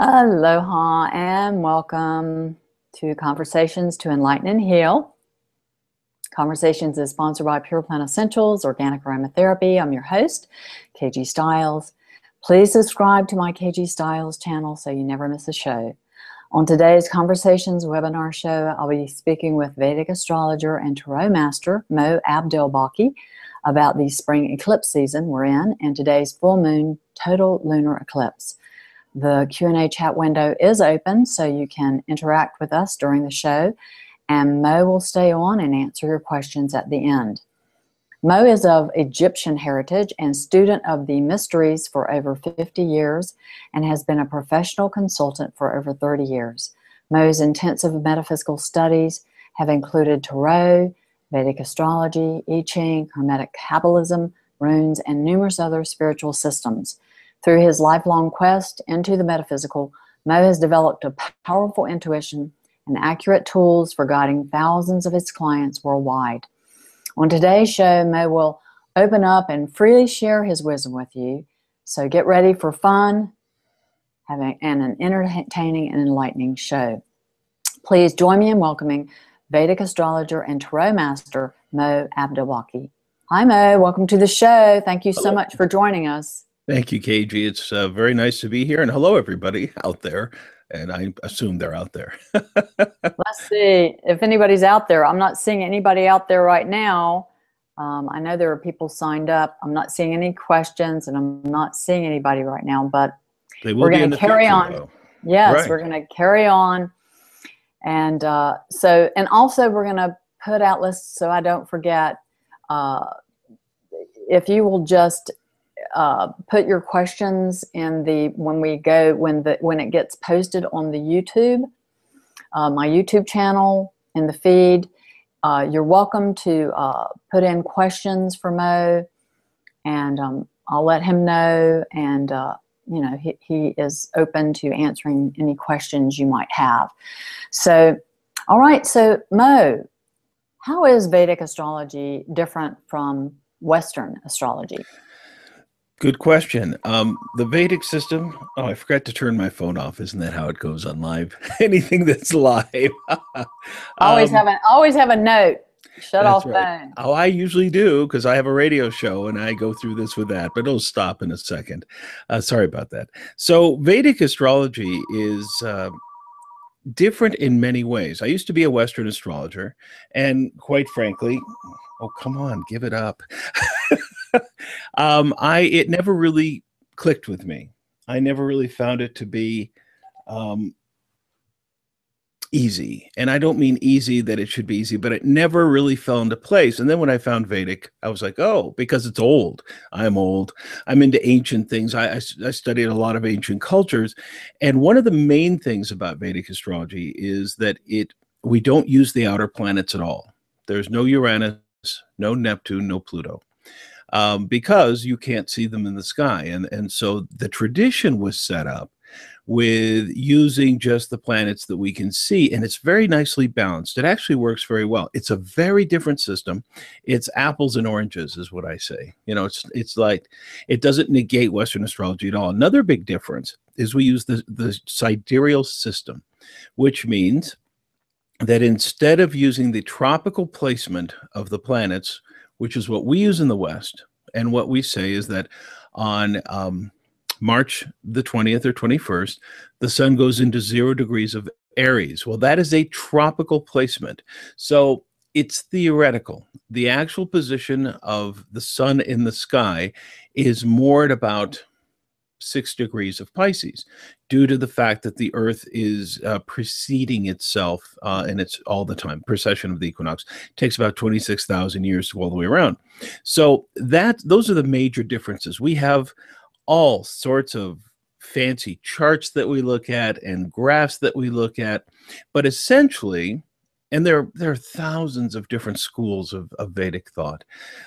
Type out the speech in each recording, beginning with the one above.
Aloha and welcome to Conversations to Enlighten and Heal. Conversations is sponsored by Pure Plant Essentials, Organic Aromatherapy. I'm your host, KG Styles. Please subscribe to my KG Styles channel so you never miss a show. On today's Conversations webinar show, I'll be speaking with Vedic astrologer and tarot master Mo Abdelbaki about the spring eclipse season we're in and today's full moon total lunar eclipse. The Q&A chat window is open so you can interact with us during the show and Mo will stay on and answer your questions at the end. Mo is of Egyptian heritage and student of the mysteries for over 50 years and has been a professional consultant for over 30 years. Mo's intensive metaphysical studies have included Tarot, Vedic astrology, I Ching, Hermetic Kabbalism, runes, and numerous other spiritual systems. Through his lifelong quest into the metaphysical, Mo has developed a powerful intuition and accurate tools for guiding thousands of his clients worldwide. On today's show, Mo will open up and freely share his wisdom with you. So get ready for fun having, and an entertaining and enlightening show. Please join me in welcoming Vedic astrologer and tarot master Mo Abdelbaki. Hi, Mo. Welcome to the show. Thank you so Hello. much for joining us. Thank you, KG. It's uh, very nice to be here. And hello, everybody out there. And I assume they're out there. Let's see if anybody's out there. I'm not seeing anybody out there right now. Um, I know there are people signed up. I'm not seeing any questions, and I'm not seeing anybody right now. But they will We're gonna carry future, on. though. yes, Right. we're going to carry on. And uh, so, and also, we're going to put out lists so I don't forget. Uh, if you will just uh, put your questions in the when we go when the when it gets posted on the YouTube, uh, my YouTube channel in the feed. Uh, you're welcome to uh, put in questions for Mo, and um, I'll let him know. And uh, you know, he, he is open to answering any questions you might have. So, all right. So, Mo, how is Vedic astrology different from Western astrology? Good question. Um, the Vedic system. Oh, I forgot to turn my phone off. Isn't that how it goes on live? Anything that's live. Always Um, have an always have a note. Shut off right. phone. Oh, I usually do because I have a radio show and I go through this with that, but it'll stop in a second. Uh, sorry about that. So, Vedic astrology is uh, different in many ways. I used to be a Western astrologer, and quite frankly, oh, come on, give it up. um, I it never really clicked with me. I never really found it to be um, easy. And I don't mean easy that it should be easy, but it never really fell into place. And then when I found Vedic, I was like, oh, because it's old. I'm old. I'm into ancient things. i i studied a lot of ancient cultures. And one of the main things about Vedic astrology is that it we don't use the outer planets at all. There's no Uranus, no Neptune, no Pluto. Um, because you can't see them in the sky. And, and so the tradition was set up with using just the planets that we can see and it's very nicely balanced. It actually works very well. It's a very different system. It's apples and oranges is what i say. You know it's it's like it doesn't negate western astrology at all. Another big difference is we use the the sidereal system which means that instead of using the tropical placement of the planets which is what we use in the west and what we say is that on um, March the 20th or 21st, the sun goes into zero degrees of Aries. Well, that is a tropical placement. So it's theoretical. The actual position of the sun in the sky is more at about six degrees of Pisces due to the fact that the earth is uh, preceding itself uh, and it's all the time precession of the equinox takes about 26,000 years to go all the way around so that those are the major differences we have all sorts of fancy charts that we look at and graphs that we look at but essentially and there, there are thousands of different schools of, of Vedic thought.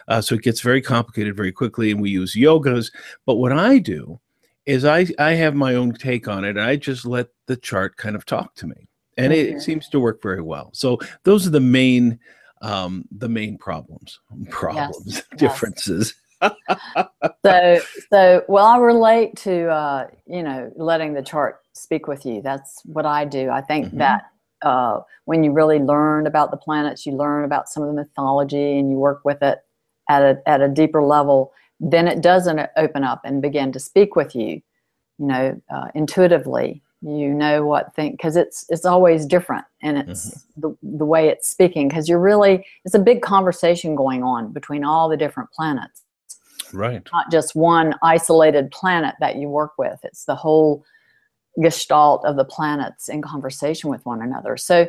Uh, so it gets very complicated very quickly, and we use yogas. But what I do is I, I have my own take on it, and I just let the chart kind of talk to me. And it, Mhm. it seems to work very well. So those are the main um, the main problems, problems, yes. differences. so so well i relate to uh you know letting the chart speak with you. That's what I do. I think Mhm. that uh, when you really learn about the planets, you learn about some of the mythology, and you work with it at a at a deeper level. Then it doesn't open up and begin to speak with you. You know, uh, intuitively, you know what thing because it's it's always different, and it's the the way it's speaking because you're really it's a big conversation going on between all the different planets Right. not just one isolated planet that you work with. It's the whole gestalt of the planets in conversation with one another. So,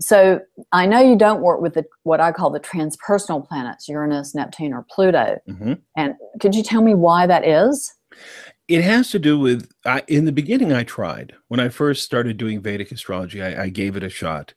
so I know you don't work with the what I call the transpersonal planets, Uranus, Neptune, or Pluto. hmm And could you tell me why that is? It has to do with I, in the beginning. I tried when I first started doing Vedic astrology. I, I gave it a shot,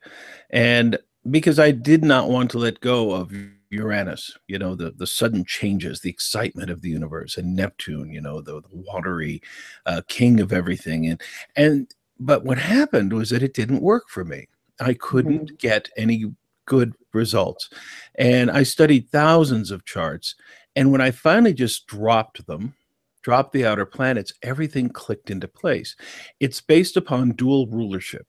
and because I did not want to let go of Uranus, you know, the the sudden changes, the excitement of the universe, and Neptune, you know, the, the watery uh, king of everything, and and but what happened was that it didn't work for me. I couldn't get any good results, and I studied thousands of charts, and when I finally just dropped them dropped the outer planets, everything clicked into place. It's based upon dual rulership.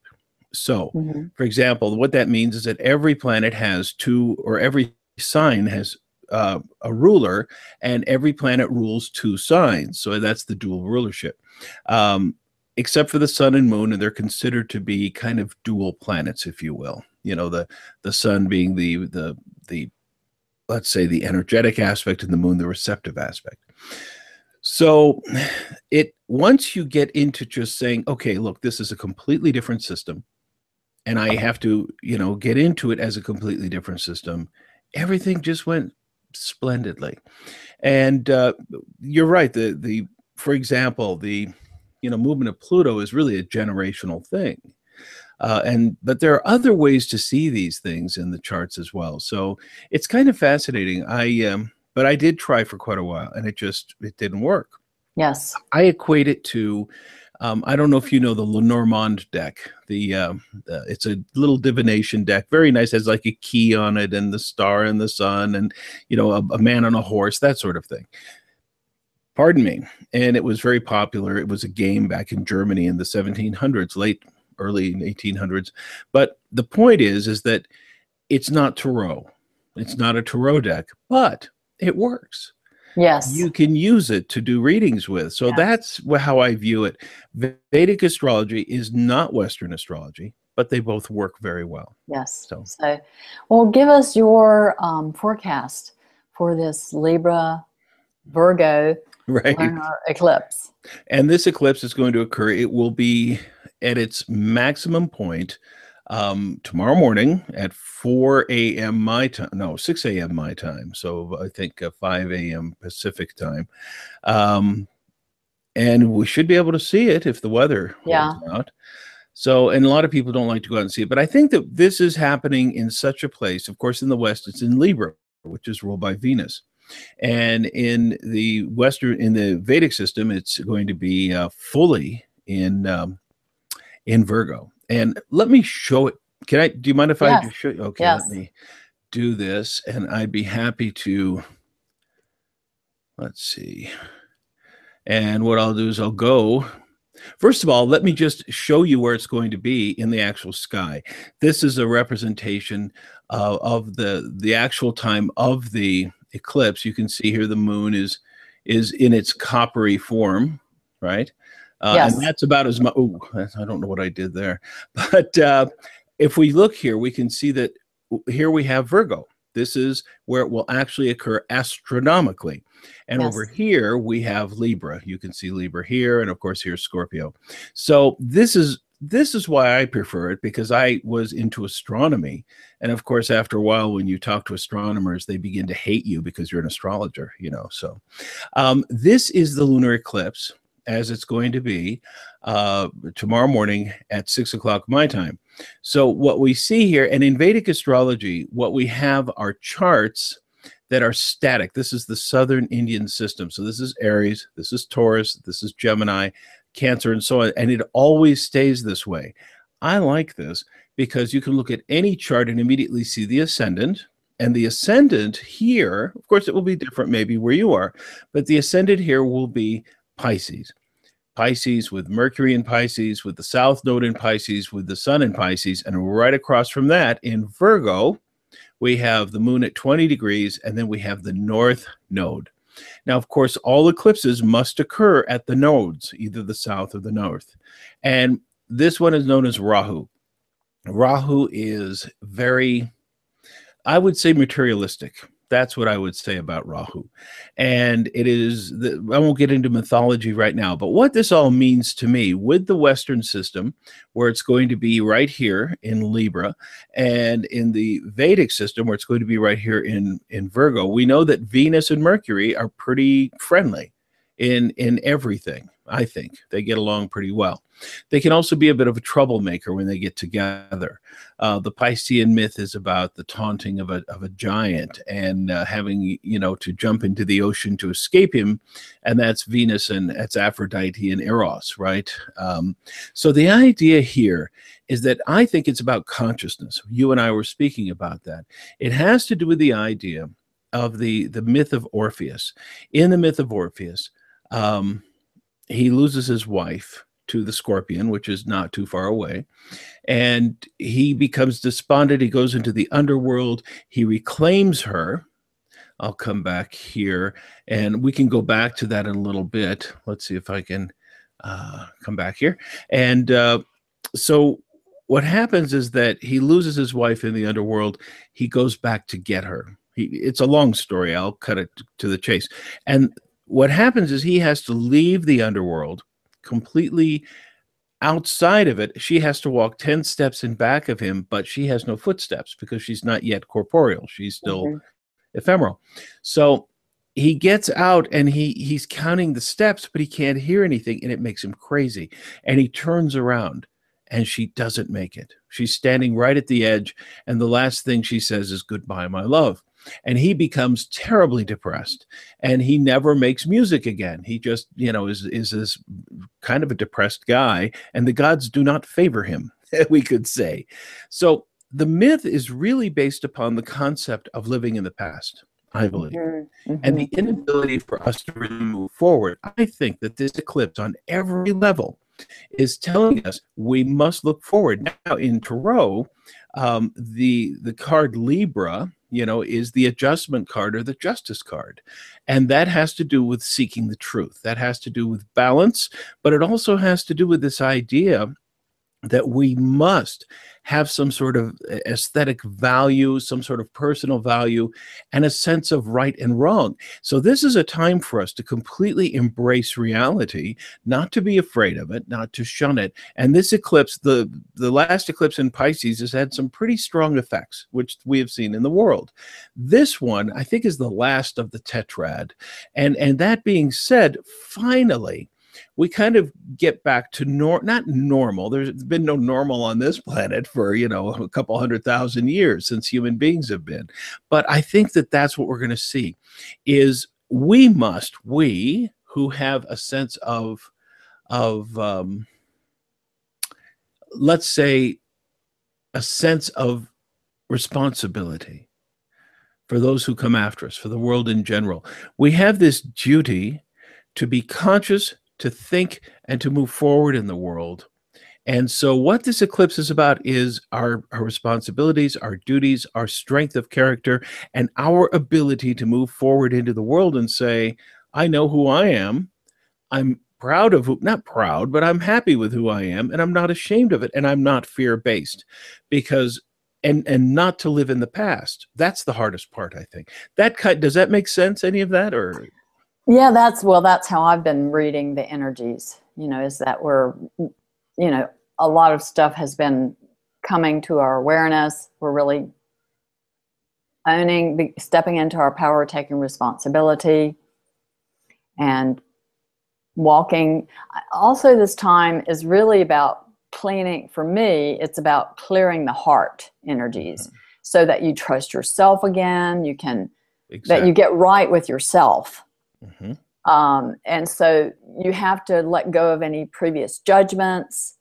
So, Mhm. for example, what that means is that every planet has two, or every sign has uh, a ruler, and every planet rules two signs. So that's the dual rulership. Um, except for the sun and moon, and they're considered to be kind of dual planets, if you will. You know, the the sun being the the the let's say the energetic aspect, and the moon the receptive aspect. So it once you get into just saying, okay, look, this is a completely different system, and I have to, you know, get into it as a completely different system, everything just went splendidly. And uh, you're right. The the for example, the you know movement of Pluto is really a generational thing. Uh, and but there are other ways to see these things in the charts as well. So it's kind of fascinating. I um, but I did try for quite a while, and it just it didn't work. Yes. I equate it to um, I don't know if you know the Lenormand deck. The, um, it's a little divination deck, very nice. Has like a key on it, and the star and the sun, and you know a, a man on a horse, that sort of thing. Pardon me. And it was very popular. It was a game back in Germany in the 1700s, late early 1800s. But the point is, is that it's not tarot. It's not a tarot deck, but it works Yes. you can use it to do readings with. So Yeah. that's how I view it. Vedic astrology is not Western astrology, but they both work very well. Yes. So- So, well, give us your um, forecast for this Libra Virgo Right. lunar eclipse. And this eclipse is going to occur. It will be at its maximum point um, tomorrow morning at 4 a.m. my time. No, 6 a.m. my time. So I think uh, 5 a.m. Pacific time. Um, and we should be able to see it if the weather Yeah. holds out. So, and a lot of people don't like to go out and see it, but I think that this is happening in such a place. Of course, in the West, it's in Libra, which is ruled by Venus. And in the Western, in the Vedic system, it's going to be uh, fully in um, in Virgo. And let me show it. Can I? Do you mind if I Yes. just show you? Okay, Yes. let me do this, and I'd be happy to. Let's see. And what I'll do is I'll go. First of all, let me just show you where it's going to be in the actual sky. This is a representation uh, of the the actual time of the eclipse. You can see here the moon is is in its coppery form, right? Uh, Yes. And that's about as much. Oh, I don't know what I did there, but uh, if we look here, we can see that here we have Virgo. This is where it will actually occur astronomically. And Yes. over here, we have Libra. You can see Libra here, and of course, here's Scorpio. So this is this is why I prefer it because I was into astronomy. And of course, after a while, when you talk to astronomers, they begin to hate you because you're an astrologer, you know. So um, this is the lunar eclipse as it's going to be uh, tomorrow morning at six o'clock my time. So what we see here, and in Vedic astrology, what we have are charts that are static. This is the southern Indian system. So this is Aries, this is Taurus, this is Gemini, Cancer, and so on. And it always stays this way. I like this because you can look at any chart and immediately see the ascendant. And the ascendant here, of course, it will be different maybe where you are, but the ascendant here will be Pisces. Pisces, with Mercury in Pisces, with the South Node in Pisces, with the Sun in Pisces, and right across from that in Virgo, we have the Moon at 20 degrees, and then we have the North Node. Now, of course, all eclipses must occur at the nodes, either the South or the North. And this one is known as Rahu. Rahu is very, I would say, materialistic. That's what I would say about Rahu. And it is, the, I won't get into mythology right now, but what this all means to me with the Western system, where it's going to be right here in Libra, and in the Vedic system, where it's going to be right here in, in Virgo, we know that Venus and Mercury are pretty friendly in in everything. I think they get along pretty well. They can also be a bit of a troublemaker when they get together. Uh, the Piscean myth is about the taunting of a of a giant and uh, having you know to jump into the ocean to escape him, and that's Venus and that's Aphrodite and Eros, right? Um, so the idea here is that I think it's about consciousness. You and I were speaking about that. It has to do with the idea of the the myth of Orpheus. In the myth of Orpheus, um, he loses his wife to the scorpion, which is not too far away. And he becomes despondent. He goes into the underworld. He reclaims her. I'll come back here and we can go back to that in a little bit. Let's see if I can uh, come back here. And uh, so what happens is that he loses his wife in the underworld. He goes back to get her. He, it's a long story. I'll cut it to the chase. And what happens is he has to leave the underworld completely outside of it. She has to walk 10 steps in back of him, but she has no footsteps because she's not yet corporeal. She's still mm-hmm. ephemeral. So he gets out and he he's counting the steps, but he can't hear anything, and it makes him crazy. And he turns around and she doesn't make it. She's standing right at the edge, and the last thing she says is goodbye, my love and he becomes terribly depressed and he never makes music again he just you know is is this kind of a depressed guy and the gods do not favor him we could say so the myth is really based upon the concept of living in the past I believe. Mm-hmm. Mm-hmm. And the inability for us to really move forward. I think that this eclipse on every level is telling us we must look forward. Now in Tarot, um, the the card Libra you know, is the adjustment card or the justice card. And that has to do with seeking the truth. That has to do with balance, but it also has to do with this idea that we must have some sort of aesthetic value, some sort of personal value, and a sense of right and wrong. So, this is a time for us to completely embrace reality, not to be afraid of it, not to shun it. And this eclipse, the, the last eclipse in Pisces, has had some pretty strong effects, which we have seen in the world. This one, I think, is the last of the tetrad. And, and that being said, finally, we kind of get back to nor not normal. There's been no normal on this planet for you know a couple hundred thousand years since human beings have been. But I think that that's what we're going to see. Is we must we who have a sense of of um, let's say a sense of responsibility for those who come after us, for the world in general. We have this duty to be conscious to think and to move forward in the world. And so, what this eclipse is about is our, our responsibilities, our duties, our strength of character, and our ability to move forward into the world and say, I know who I am. I'm proud of who, not proud, but I'm happy with who I am, and I'm not ashamed of it, and I'm not fear based because. And, and not to live in the past. That's the hardest part, I think. That cut does that make sense? Any of that, or yeah, that's well, that's how I've been reading the energies, you know, is that we're, you know, a lot of stuff has been coming to our awareness. We're really owning, stepping into our power, taking responsibility, and walking. Also, this time is really about cleaning, for me, it's about clearing the heart energies mm-hmm. so that you trust yourself again. You can, exactly. that you get right with yourself Mm-hmm. Um, and so you have to let go of any previous judgments,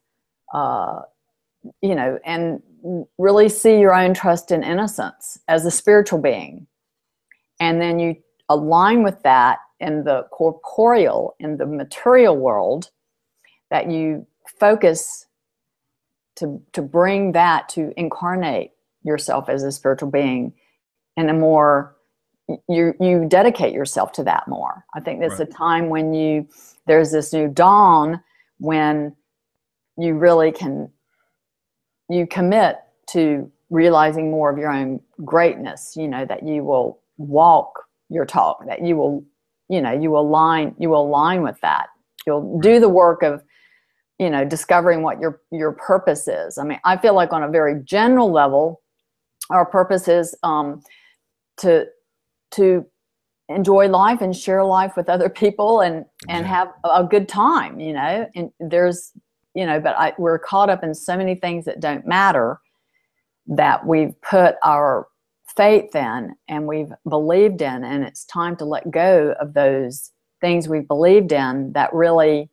uh, you know, and really see your own trust and innocence as a spiritual being. And then you align with that in the corporeal, in the material world, that you focus to to bring that to incarnate yourself as a spiritual being in a more you you dedicate yourself to that more. I think that's right. a time when you there's this new dawn when you really can you commit to realizing more of your own greatness you know that you will walk your talk that you will you know you align you align with that you'll do the work of you know discovering what your your purpose is i mean i feel like on a very general level our purpose is um, to to enjoy life and share life with other people and and have a good time you know? And there's you know but I, we're caught up in so many things that don't matter that we've put our faith in and we've believed in and it's time to let go of those things we've believed in that really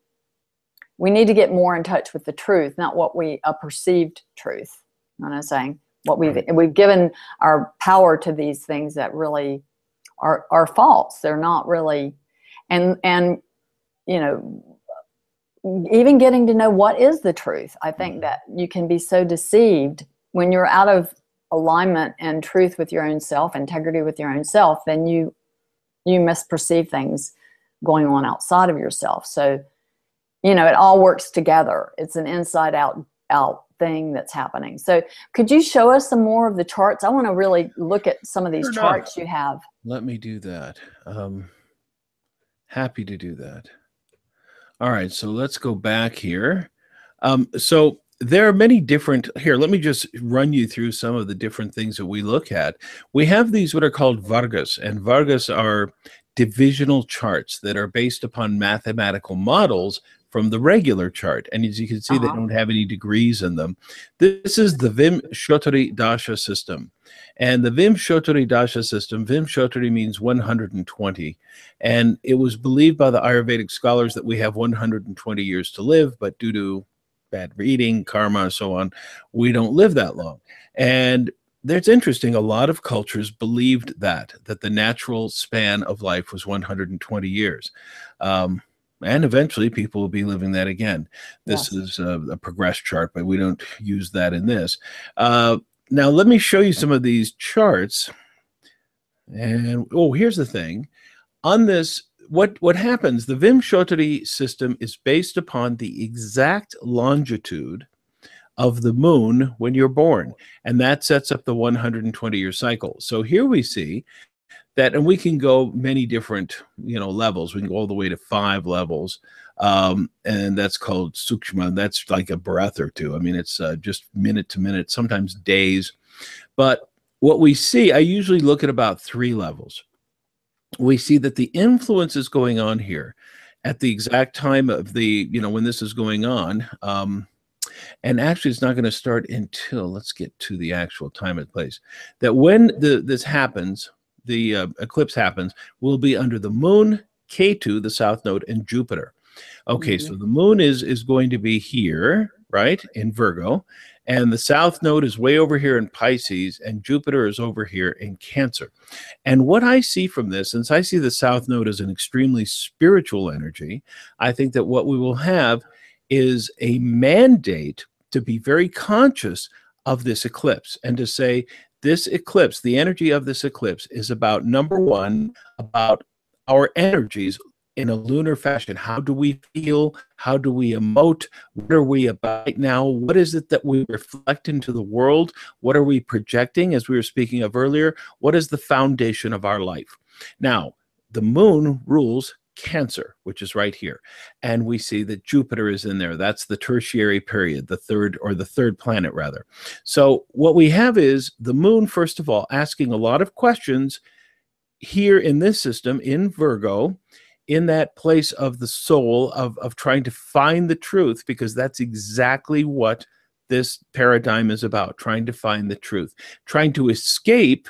we need to get more in touch with the truth not what we a perceived truth. You know what i'm saying? What we've we've given our power to these things that really are are false. They're not really and and you know even getting to know what is the truth i think mm-hmm. that you can be so deceived when you're out of alignment and truth with your own self integrity with your own self then you you misperceive things going on outside of yourself. So you know it all works together. It's an inside out out thing that's happening. So could you show us some more of the charts? I want to really look at some of these sure charts you have let me do that. Um happy to do that. All right so let's go back here. Um so there are many different here let me just run you through some of the different things that we look at. We have these what are called vargas and vargas are divisional charts that are based upon mathematical models from the regular chart and as you can see uh-huh. they don't have any degrees in them this is the vim shotari dasha system and the Vimshottari dasha system Vimshottari means 120 and it was believed by the ayurvedic scholars that we have 120 years to live but due to bad reading, karma, and so on, we don't live that long. And that's interesting. A lot of cultures believed that, that the natural span of life was 120 years. Um, and eventually people will be living that again. This yes. is a, a, progress chart, but we don't use that in this. Uh, now, let me show you some of these charts. And oh, here's the thing on this what what happens the Vim Vimshottari system is based upon the exact longitude of the moon when you're born and that sets up the 120 year cycle so here we see that and we can go many different you know levels. We can go all the way to five levels um, and that's called sukshma that's like a breath or two. I mean it's uh, just minute to minute sometimes days. But what we see i usually look at about three levels. We see that the influence is going on here at the exact time of the you know when this is going on um, and actually it's not going to start until let's get to the actual time and place that when the this happens the uh, eclipse happens will be under the moon Ketu the south node and jupiter okay mm-hmm. so the moon is is going to be here right in virgo and the south node is way over here in Pisces, and Jupiter is over here in Cancer. And what I see from this, since I see the south node as an extremely spiritual energy, I think that what we will have is a mandate to be very conscious of this eclipse and to say, this eclipse, the energy of this eclipse is about number one, about our energies in a lunar fashion. How do we feel? How do we emote? What are we about right now? What is it that we reflect into the world? What are we projecting, as we were speaking of earlier? What is the foundation of our life? Now, the moon rules Cancer, which is right here. And we see that Jupiter is in there. That's the tertiary period, the third or the third planet, rather. So, what we have is the moon, first of all, asking a lot of questions here in this system in Virgo in that place of the soul of, of trying to find the truth because that's exactly what this paradigm is about trying to find the truth trying to escape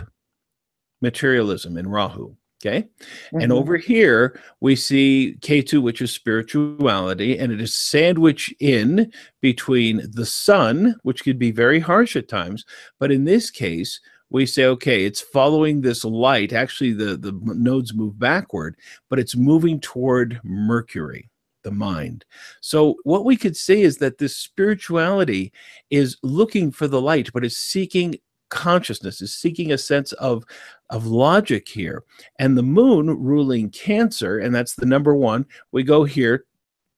materialism in rahu okay mm-hmm. and over here we see Ketu which is spirituality and it is sandwiched in between the sun which could be very harsh at times but in this case we say, okay, it's following this light. Actually, the, the nodes move backward, but it's moving toward Mercury. the mind. So, what we could say is that this spirituality is looking for the light, but is seeking consciousness, is seeking a sense of, of logic here. And the moon ruling Cancer, and that's the number one, we go here.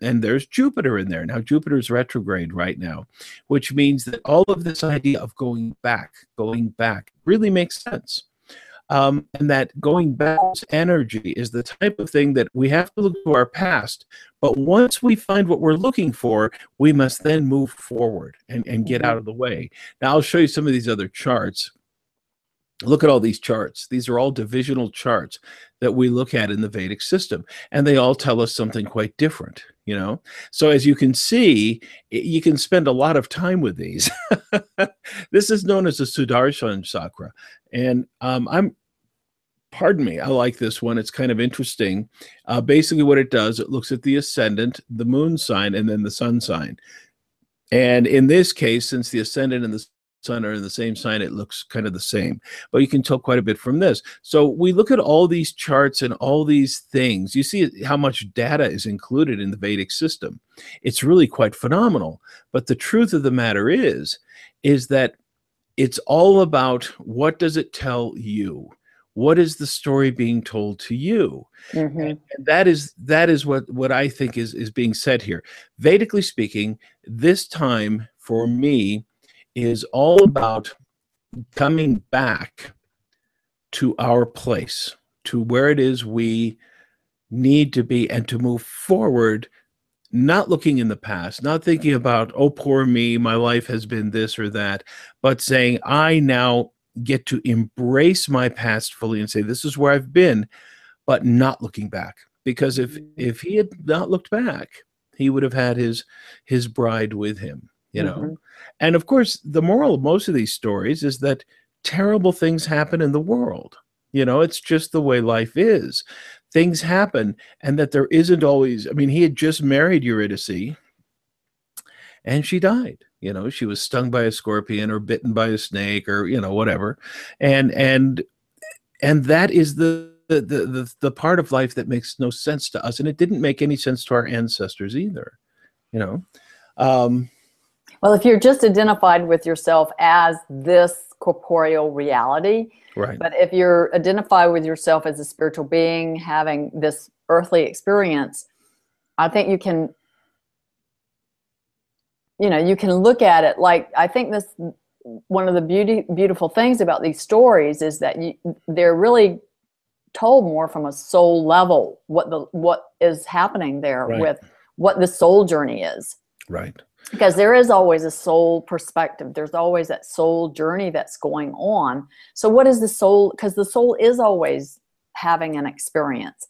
And there's Jupiter in there. Now, Jupiter's retrograde right now, which means that all of this idea of going back, going back really makes sense um, and that going back to energy is the type of thing that we have to look to our past. But once we find what we're looking for, we must then move forward and, and get mm-hmm. out of the way. Now, I'll show you some of these other charts. Look at all these charts. These are all divisional charts that we look at in the Vedic system, and they all tell us something quite different you know so as you can see you can spend a lot of time with these this is known as the sudarshan chakra and um, I'm, pardon me, I like this one. It's kind of interesting. Uh, basically, what it does, it looks at the ascendant, the moon sign, and then the sun sign. And in this case, since the ascendant and the sun are in the same sign, it looks kind of the same. But you can tell quite a bit from this. So we look at all these charts and all these things. You see how much data is included in the Vedic system. It's really quite phenomenal. But the truth of the matter is, is that it's all about what does it tell you what is the story being told to you mm-hmm. and, and that is that is what what i think is is being said here vedically speaking this time for me is all about coming back to our place to where it is we need to be and to move forward not looking in the past, not thinking about, oh, poor me, my life has been this or that, but saying, I now get to embrace my past fully and say, this is where I've been, but not looking back. Because if if he had not looked back, he would have had his his bride with him, you know. Mm-hmm. And of course, the moral of most of these stories is that terrible things happen in the world. You know, it's just the way life is things happen and that there isn't always i mean he had just married eurydice and she died you know she was stung by a scorpion or bitten by a snake or you know whatever and and and that is the the, the the part of life that makes no sense to us and it didn't make any sense to our ancestors either you know um well if you're just identified with yourself as this corporeal reality Right. But if you're identified with yourself as a spiritual being having this earthly experience, I think you can you know, you can look at it like I think this one of the beauty beautiful things about these stories is that you, they're really told more from a soul level what the what is happening there right. with what the soul journey is. Right because there is always a soul perspective. There's always that soul journey that's going on. So what is the soul because the soul is always having an experience.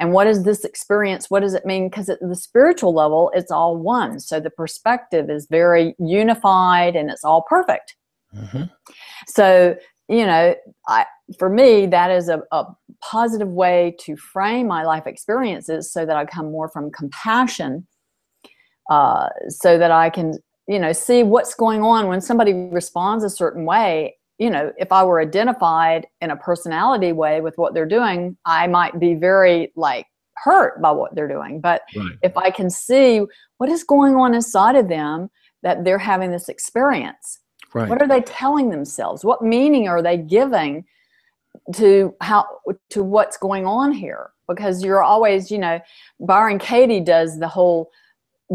And what is this experience? What does it mean? Because at the spiritual level it's all one. So the perspective is very unified and it's all perfect. Mm-hmm. so you know I, for me that is a, a positive way to frame my life experiences so that i come more from compassion uh, so that I can, you know, see what's going on when somebody responds a certain way. You know, if I were identified in a personality way with what they're doing, I might be very like hurt by what they're doing. But right. if I can see what is going on inside of them that they're having this experience, right. what are they telling themselves? What meaning are they giving to how to what's going on here? Because you're always, you know, Byron Katie does the whole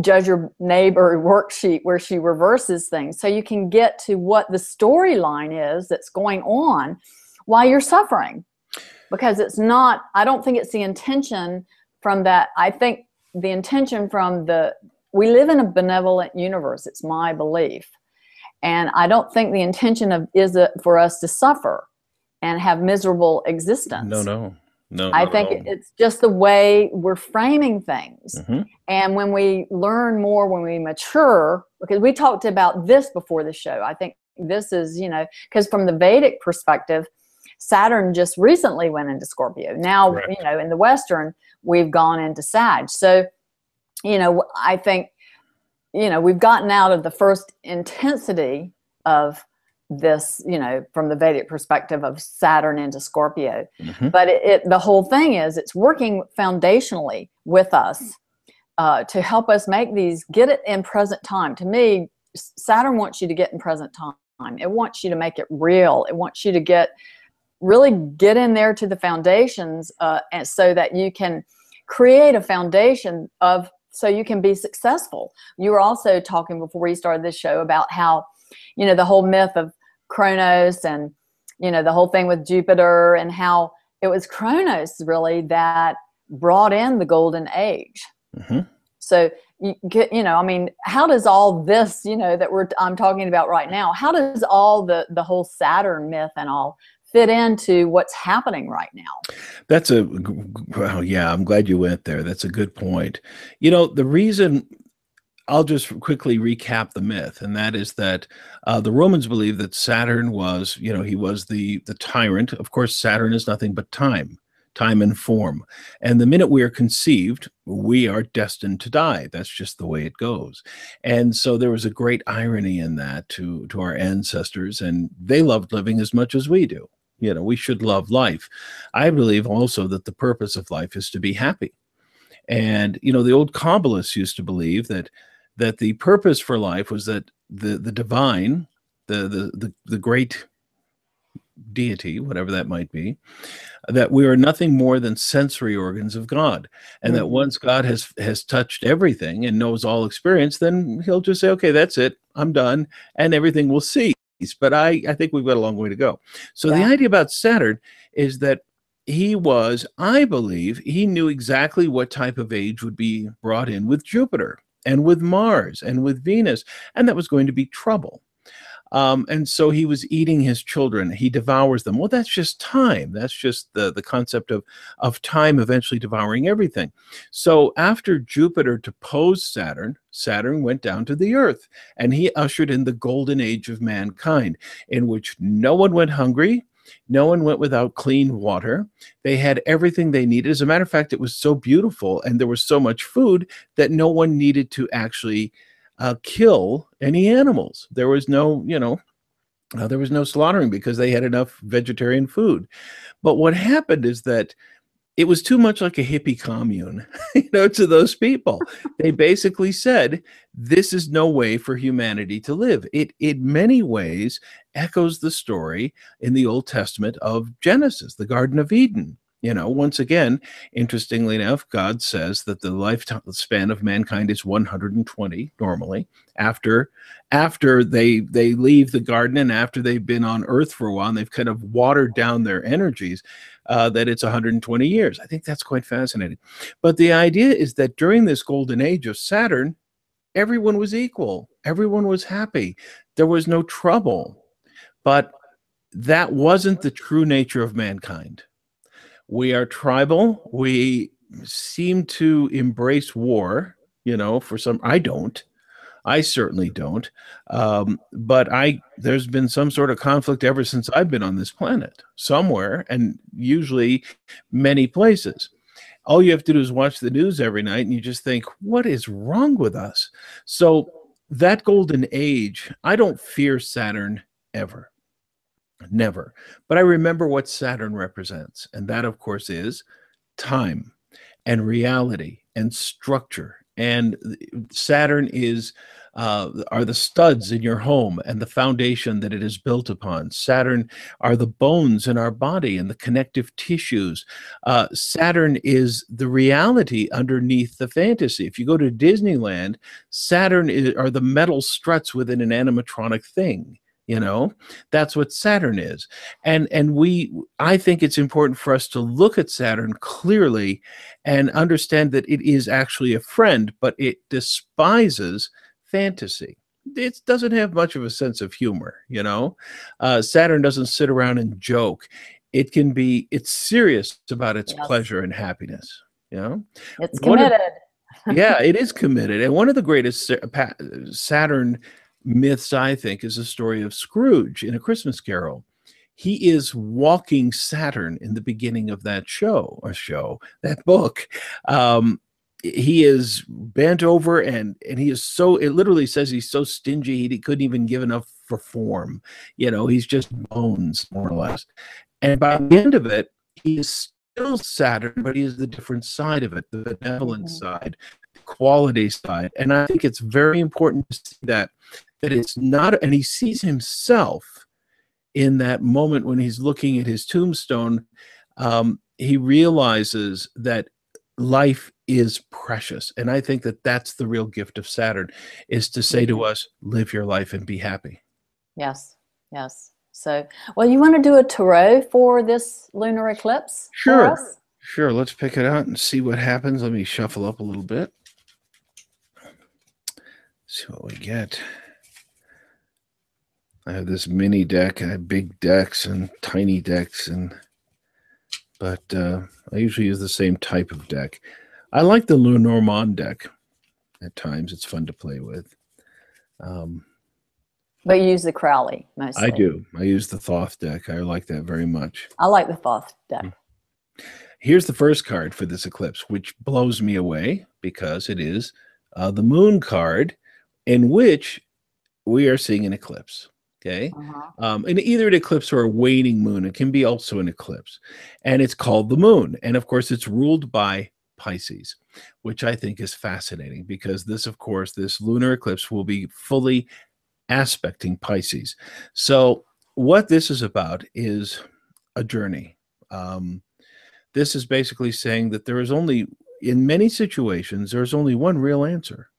judge your neighbor worksheet where she reverses things. So you can get to what the storyline is that's going on while you're suffering. Because it's not i don't think it's the intention from that. I think the intention from the we live in a benevolent universe. It's my belief. And i don't think the intention of is it for us to suffer and have miserable existence. No no no, I think it's just the way we're framing things. Mm-hmm. And when we learn more, when we mature, because we talked about this before the show, I think this is, you know, because from the Vedic perspective, Saturn just recently went into Scorpio. Now, Correct. you know, in the Western, we've gone into Sag. So, you know, I think, you know, we've gotten out of the first intensity of this you know from the vedic perspective of saturn into scorpio mm-hmm. but it, it, the whole thing is it's working foundationally with us uh, to help us make these get it in present time. To me, Saturn wants you to get in present time. It wants you to make it real. It wants you to get really get in there to the foundations uh, and so that you can create a foundation of so you can be successful. You were also talking before we started this show about how, you know, the whole myth of Kronos and, you know, the whole thing with Jupiter and how it was Kronos really that brought in the golden age. Mm-hmm. So you you know, I mean, how does all this, you know, that we're I'm talking about right now, how does all the the whole Saturn myth and all fit into what's happening right now? That's a well, yeah, I'm glad you went there. That's a good point. You know, the reason I'll just quickly recap the myth, and that is that uh, the Romans believed that Saturn was, you know, he was the the tyrant. Of course, Saturn is nothing but time time and form. And the minute we are conceived, we are destined to die. That's just the way it goes. And so there was a great irony in that to, to our ancestors, and they loved living as much as we do. You know, we should love life. I believe also that the purpose of life is to be happy. And, you know, the old Kabbalists used to believe that that the purpose for life was that the the divine, the the the, the great deity, whatever that might be, that we are nothing more than sensory organs of God, and mm-hmm. that once God has has touched everything and knows all experience, then He'll just say, "Okay, that's it, I'm done," and everything will cease. But I I think we've got a long way to go. So yeah. the idea about Saturn is that he was, I believe, he knew exactly what type of age would be brought in with Jupiter and with Mars and with Venus, and that was going to be trouble. Um, and so he was eating his children. He devours them. Well, that's just time. That's just the, the concept of, of time eventually devouring everything. So after Jupiter deposed Saturn, Saturn went down to the earth and he ushered in the golden age of mankind, in which no one went hungry. No one went without clean water. They had everything they needed. As a matter of fact, it was so beautiful and there was so much food that no one needed to actually uh, kill any animals. There was no, you know, uh, there was no slaughtering because they had enough vegetarian food. But what happened is that it was too much like a hippie commune, you know, to those people. they basically said, this is no way for humanity to live. It, in many ways, echoes the story in the Old Testament of Genesis, the Garden of Eden. You know, once again, interestingly enough, God says that the lifespan of mankind is 120 normally. After after they they leave the garden and after they've been on Earth for a while, and they've kind of watered down their energies, uh, that it's 120 years. I think that's quite fascinating. But the idea is that during this golden age of Saturn, everyone was equal. Everyone was happy. There was no trouble. But that wasn't the true nature of mankind we are tribal. We seem to embrace war. You know, for some, I don't. I certainly don't. Um, but I there's been some sort of conflict ever since I've been on this planet, somewhere, and usually many places. All you have to do is watch the news every night, and you just think, what is wrong with us? So that golden age, I don't fear Saturn ever. Never. But I remember what Saturn represents. And that, of course, is time and reality and structure. And Saturn is uh, are the studs in your home and the foundation that it is built upon. Saturn are the bones in our body and the connective tissues. Uh, Saturn is the reality underneath the fantasy. If you go to Disneyland, Saturn is, are the metal struts within an animatronic thing you know? That's what saturn is. And and we i think it's important for us to look at saturn clearly and understand that it is actually a friend but it despises fantasy. It doesn't have much of a sense of humor you know? Uh, saturn doesn't sit around and joke. It can be it's serious about its yes. pleasure and happiness you know? It's committed of, yeah it is committed. And one of the greatest saturn myths, I think, is the story of Scrooge in A Christmas Carol. He is walking Saturn in the beginning of that show, or show, that book. Um, he is bent over and and he is so it literally says he's so stingy he couldn't even give enough for form you know he's just bones more or less and by the end of it he is still saturn but he is the different side of it the benevolent mm-hmm. side quality side. And I think it's very important to see that that it's not and he sees himself in that moment when he's looking at his tombstone um, he realizes that life is precious. And i think that that's the real gift of saturn is to say to mm-hmm. us live your life and be happy. Yes yes. So well you want to do a tarot for this lunar eclipse sure sure. Let's pick it out and see what happens. Let me shuffle up a little bit. See what we get i have this mini deck i have big decks and tiny decks and but uh, I usually use the same type of deck. I like the Lenormand deck at times. It's fun to play with. Um, but you use the Crowley mostly. I do. I use the Thoth deck. I like that very much. I like the Thoth deck. Hmm. Here's the first card for this eclipse, which blows me away because it is uh, the moon card in which we are seeing an eclipse. Okay. Uh-huh. Um, and either an eclipse or a waning moon. It can be also an eclipse. And it's called the moon. And of course, it's ruled by Pisces, which I think is fascinating because this, of course, this lunar eclipse will be fully aspecting Pisces. So, what this is about is a journey. Um, this is basically saying that there is only, in many situations, there's only one real answer.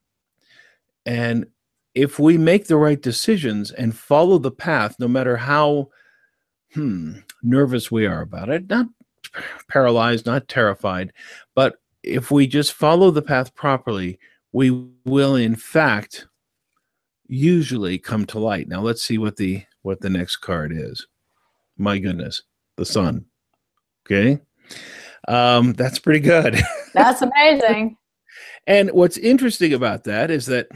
And if we make the right decisions and follow the path, no matter how hmm, nervous we are about it, not paralyzed, not terrified, but if we just follow the path properly, we will in fact usually come to light. Now let's see what the what the next card is. My goodness, the sun. Okay. Um, that's pretty good. That's amazing. and what's interesting about that is that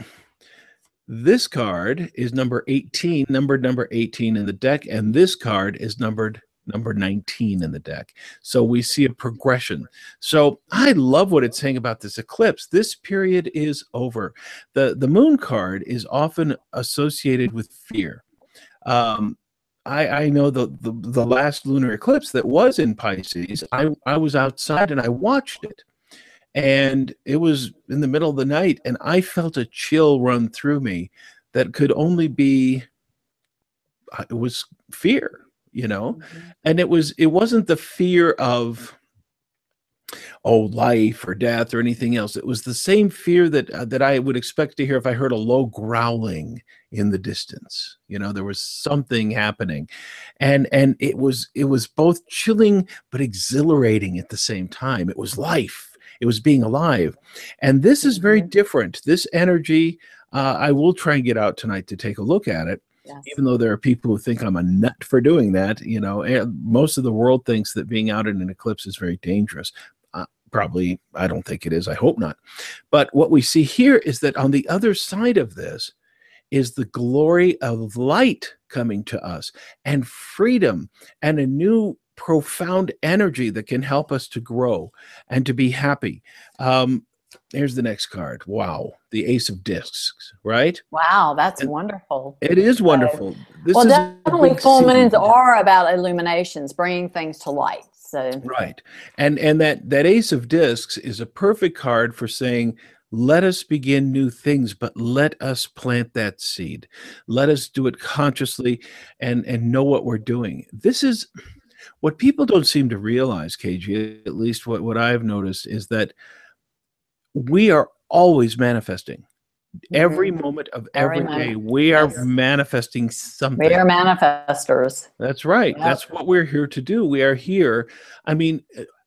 this card is number 18, numbered number 18 in the deck, and this card is numbered number 19 in the deck. So we see a progression. So I love what it's saying about this eclipse. This period is over. The the moon card is often associated with fear. Um, I, I know the, the the last lunar eclipse that was in Pisces, I, I was outside and I watched it and it was in the middle of the night and i felt a chill run through me that could only be uh, it was fear you know? Mm-hmm. and it was it wasn't the fear of oh life or death or anything else. It was the same fear that uh, that i would expect to hear if i heard a low growling in the distance. You know there was something happening. And and it was it was both chilling but exhilarating at the same time. It was life it was being alive. And this is very mm-hmm. different. This energy, uh, I will try and get out tonight to take a look at it. Yes. Even though there are people who think I'm a nut for doing that, you know, most of the world thinks that being out in an eclipse is very dangerous. Uh, probably, I don't think it is. I hope not. But what we see here is that on the other side of this is the glory of light coming to us and freedom and a new profound energy that can help us to grow and to be happy. Um, here's the next card. Wow, the Ace of Discs, right? Wow, that's and wonderful. It is wonderful. This well, is definitely full moons are about illuminations, bringing things to light. So right, and and that that Ace of Discs is a perfect card for saying. Let us begin new things, but let us plant that seed. Let us do it consciously and and know what we're doing. This is what people don't seem to realize, KG, at least what, what I've noticed, is that we are always manifesting. Every mm-hmm. moment of every, every day, we are manifesting something. We are manifestors. That's right. Yep. That's what we're here to do. We are here. I mean,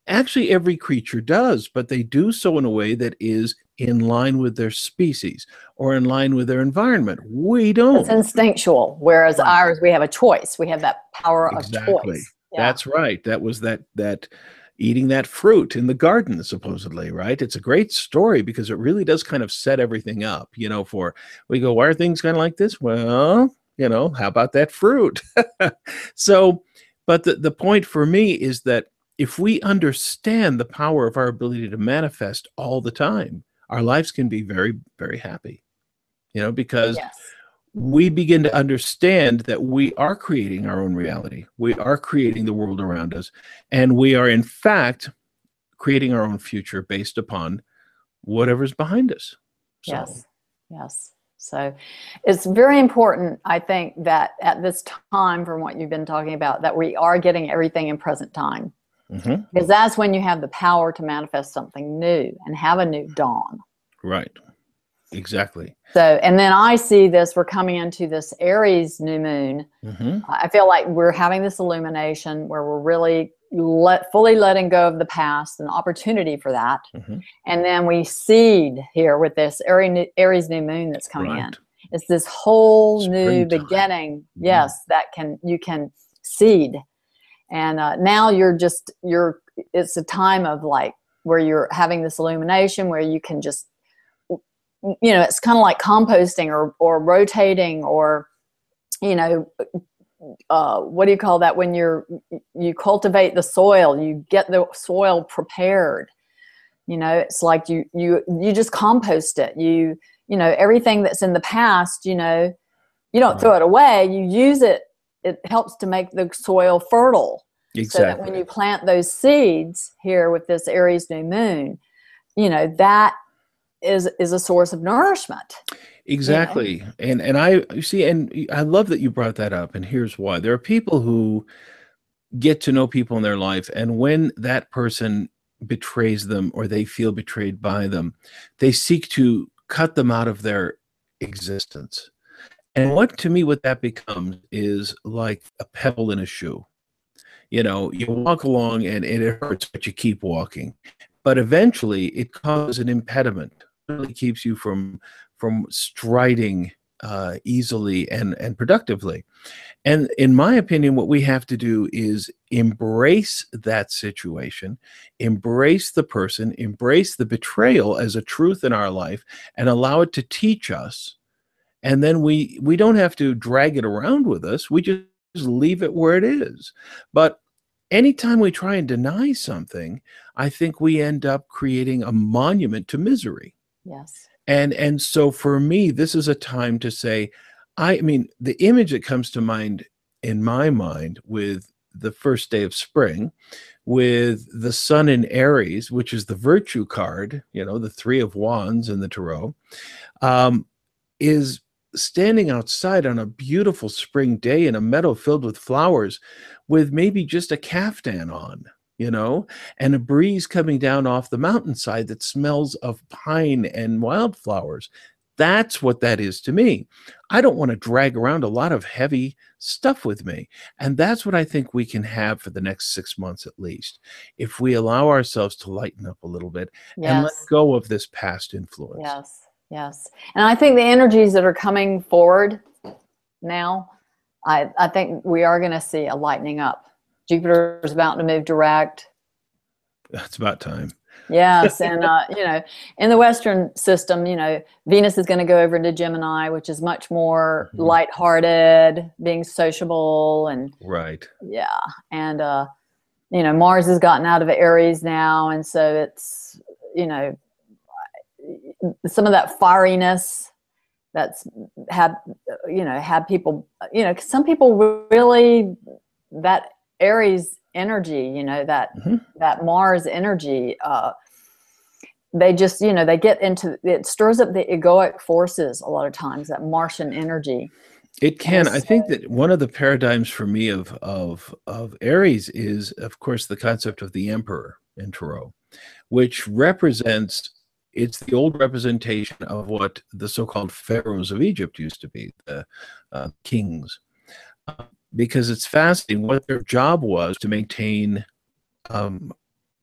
actually, every creature does, but they do so in a way that is in line with their species or in line with their environment. We don't. It's instinctual, whereas ours, we have a choice. We have that power exactly. of choice. That's right. That was that that eating that fruit in the garden supposedly right? It's a great story because it really does kind of set everything up you know for we go why are things kind of like this? Well you know how about that fruit? So but the, the point for me is that if we understand the power of our ability to manifest all the time our lives can be very very happy you know because yes we begin to understand that we are creating our own reality. We are creating the world around us. And we are, in fact, creating our own future based upon whatever's behind us. So. Yes. Yes. So it's very important, I think, that at this time, from what you've been talking about, that we are getting everything in present time. Mm-hmm. Because that's when you have the power to manifest something new and have a new dawn. Right. Exactly. So, and then I see this, we're coming into this Aries new moon. Mm-hmm. I feel like we're having this illumination where we're really let fully letting go of the past, an opportunity for that. Mm-hmm. And then we seed here with this Aries, Aries new moon that's coming right. in. It's this whole Springtime. new beginning. Mm-hmm. Yes, that can, you can seed. And uh, now you're just, you're, it's a time of like where you're having this illumination where you can just you know it's kind of like composting or or rotating or you know uh, what do you call that when you're you cultivate the soil you get the soil prepared. You know it's like you you you just compost it. You you know everything that's in the past you know you don't throw it away you use it. It helps to make the soil fertile. Exactly. so that when you plant those seeds here with this aries new moon you know that is is a source of nourishment exactly you know? and and i you see and i love that you brought that up and here's why. There are people who get to know people in their life and when that person betrays them or they feel betrayed by them they seek to cut them out of their existence. And what to me what that becomes is like a pebble in a shoe. You know you walk along and, and it hurts but you keep walking. But eventually it causes an impediment really keeps you from from striding uh, easily and and productively. And in my opinion, what we have to do is embrace that situation, embrace the person, embrace the betrayal as a truth in our life, and allow it to teach us. And then we we don't have to drag it around with us. We just leave it where it is. But anytime we try and deny something, I think we end up creating a monument to misery. Yes. And and so for me, this is a time to say, I mean, the image that comes to mind in my mind with the first day of spring, with the sun in Aries, which is the virtue card, you know, the three of wands in the tarot, um, is standing outside on a beautiful spring day in a meadow filled with flowers with maybe just a caftan on you know, and a breeze coming down off the mountainside that smells of pine and wildflowers. That's what that is to me. I don't want to drag around a lot of heavy stuff with me. And that's what I think we can have for the next six months at least. If we allow ourselves to lighten up a little bit yes. and let go of this past influence. Yes, yes. And I think the energies that are coming forward now, I, I think we are going to see a lightening up Jupiter's about to move direct. That's about time. yes, and uh, you know, in the Western system, you know, Venus is going to go over into Gemini, which is much more mm-hmm. lighthearted, being sociable, and right. Yeah, and uh, you know, Mars has gotten out of Aries now, and so it's you know, some of that fieriness that's had you know had people you know some people really that Aries energy, you know, that mm-hmm. that Mars energy, uh, they just, you know, they get into it stirs up the egoic forces a lot of times, that Martian energy. It can. I think that one of the paradigms for me of of of Aries is, of course, the concept of the emperor in Tarot, which represents it's the old representation of what the so-called pharaohs of Egypt used to be, the uh, kings. Uh, because it's fascinating what their job was to maintain um,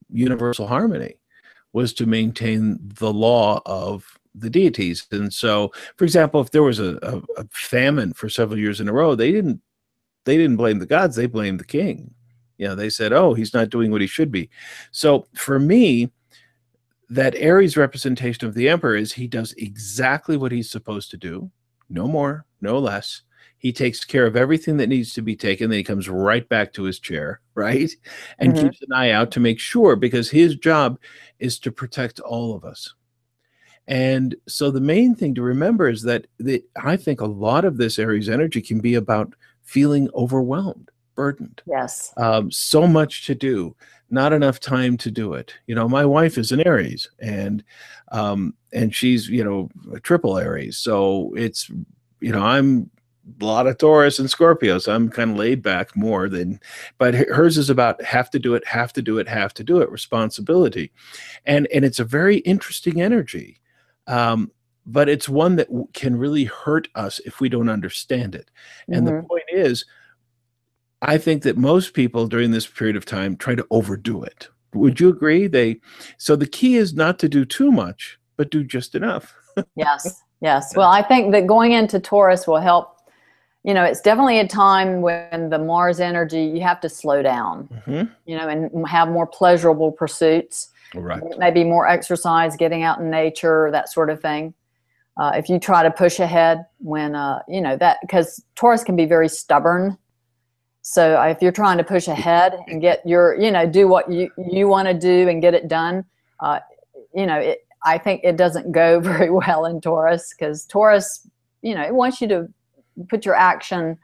universal harmony was to maintain the law of the deities. And so for example if there was a, a, a, famine for several years in a row they didn't they didn't blame the gods they blamed the king. You know they said oh he's not doing what he should be. So for me that aries representation of the emperor is he does exactly what he's supposed to do no more no less he takes care of everything that needs to be taken. Then he comes right back to his chair, right? And mm-hmm. keeps an eye out to make sure because his job is to protect all of us. And so the main thing to remember is that the, I think a lot of this Aries energy can be about feeling overwhelmed, burdened. Yes. Um, so much to do not enough time to do it. You know, my wife is an Aries, and um, and she's you know a triple Aries, so it's you know I'm a lot of Taurus and Scorpios. I'm kind of laid back more than, but hers is about have to do it, have to do it, have to do it, responsibility, and and it's a very interesting energy, um, but it's one that can really hurt us if we don't understand it. And mm-hmm. the point is, I think that most people during this period of time try to overdo it. Would you agree? They so the key is not to do too much, but do just enough. yes. Yes. Well, I think that going into Taurus will help you know, it's definitely a time when the Mars energy, you have to slow down, mm-hmm. you know, and have more pleasurable pursuits. Right. Maybe more exercise, getting out in nature, that sort of thing. Uh, if you try to push ahead when, uh, you know, that, because Taurus can be very stubborn. So uh, if you're trying to push ahead and get your, you know, do what you, you want to do and get it done, uh, you know, it, I think it doesn't go very well in Taurus because Taurus, you know, it wants you to put your action,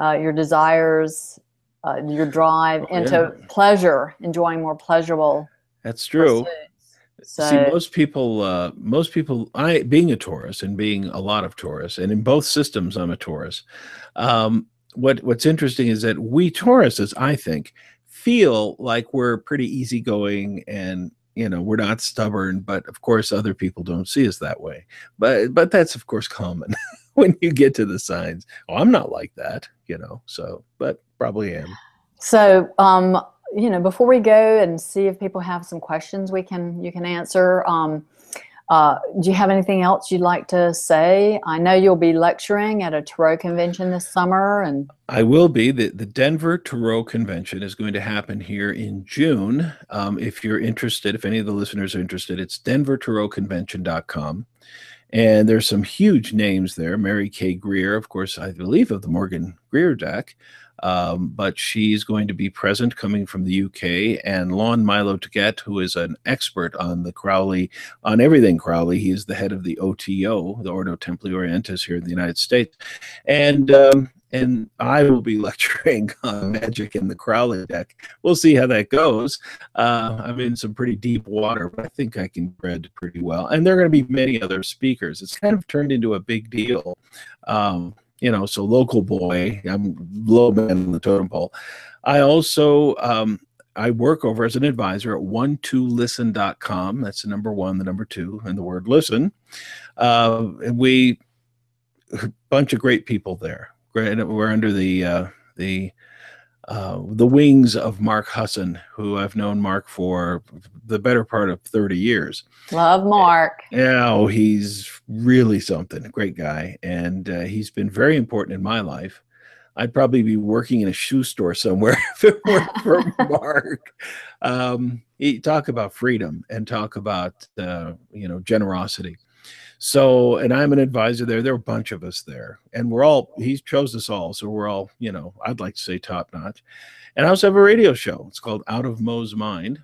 uh, your desires, uh, your drive oh, into yeah. pleasure, enjoying more pleasurable. That's true. So, See, most people, uh, most people, I being a Taurus and being a lot of Taurus, and in both systems, I'm a Taurus. Um, what What's interesting is that we Tauruses, I think, feel like we're pretty easygoing and you know we're not stubborn but of course other people don't see us that way but but that's of course common when you get to the signs. Oh, I'm not like that, you know. So, but probably am. So, um, you know, before we go and see if people have some questions, we can you can answer. Um, uh, do you have anything else you'd like to say? I know you'll be lecturing at a Tarot convention this summer, and I will be. the The Denver Tarot convention is going to happen here in June. Um, if you're interested, if any of the listeners are interested, it's DenverTarotConvention.com. And there's some huge names there. Mary K. Greer, of course, I believe of the Morgan Greer deck, um, but she's going to be present coming from the UK. And Lon Milo DuQuette, who is an expert on the Crowley, on everything Crowley. He is the head of the OTO, the Ordo Templi Orientis here in the United States. And um, and I will be lecturing on magic in the Crowley deck. We'll see how that goes. Uh, I'm in some pretty deep water, but I think I can read pretty well. And there are going to be many other speakers. It's kind of turned into a big deal. Um, you know, so local boy, I'm low man on the totem pole. I also um, I work over as an advisor at one2listen.com. That's the number one, the number two, and the word listen. Uh, we a bunch of great people there Great. we're under the uh, the uh, the wings of Mark Husson, who I've known Mark for the better part of 30 years. Love Mark. Yeah, oh, he's really something. A great guy. And uh, he's been very important in my life. I'd probably be working in a shoe store somewhere if it weren't for Mark. Um, he talk about freedom and talk about, uh, you know, generosity. So, and I'm an advisor there. There are a bunch of us there, and we're all, he chose us all. So we're all, you know, I'd like to say top notch. And I also have a radio show. It's called Out of Mo's Mind.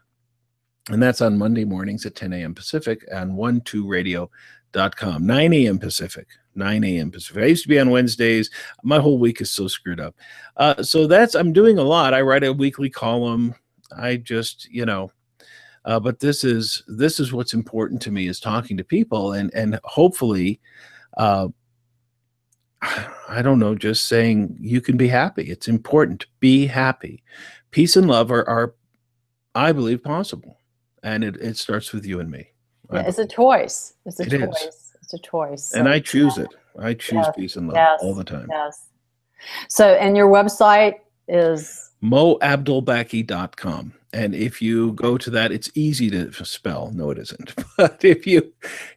And that's on Monday mornings at 10 a.m. Pacific on 12radio.com, 9 a.m. Pacific. 9 a.m. Pacific. I used to be on Wednesdays. My whole week is so screwed up. Uh, so that's, I'm doing a lot. I write a weekly column. I just, you know, uh, but this is this is what's important to me is talking to people and and hopefully uh, i don't know just saying you can be happy. It's important. To be happy. Peace and love are, are i believe possible. And it, it starts with you and me. Yeah, it's a choice. It's a it choice. Is. it's a choice. So, and i choose yeah. it. I choose yes. peace and love yes. all the time. Yes. So and your website is moabdelbaki.com and if you go to that, it's easy to spell. No, it isn't. But if you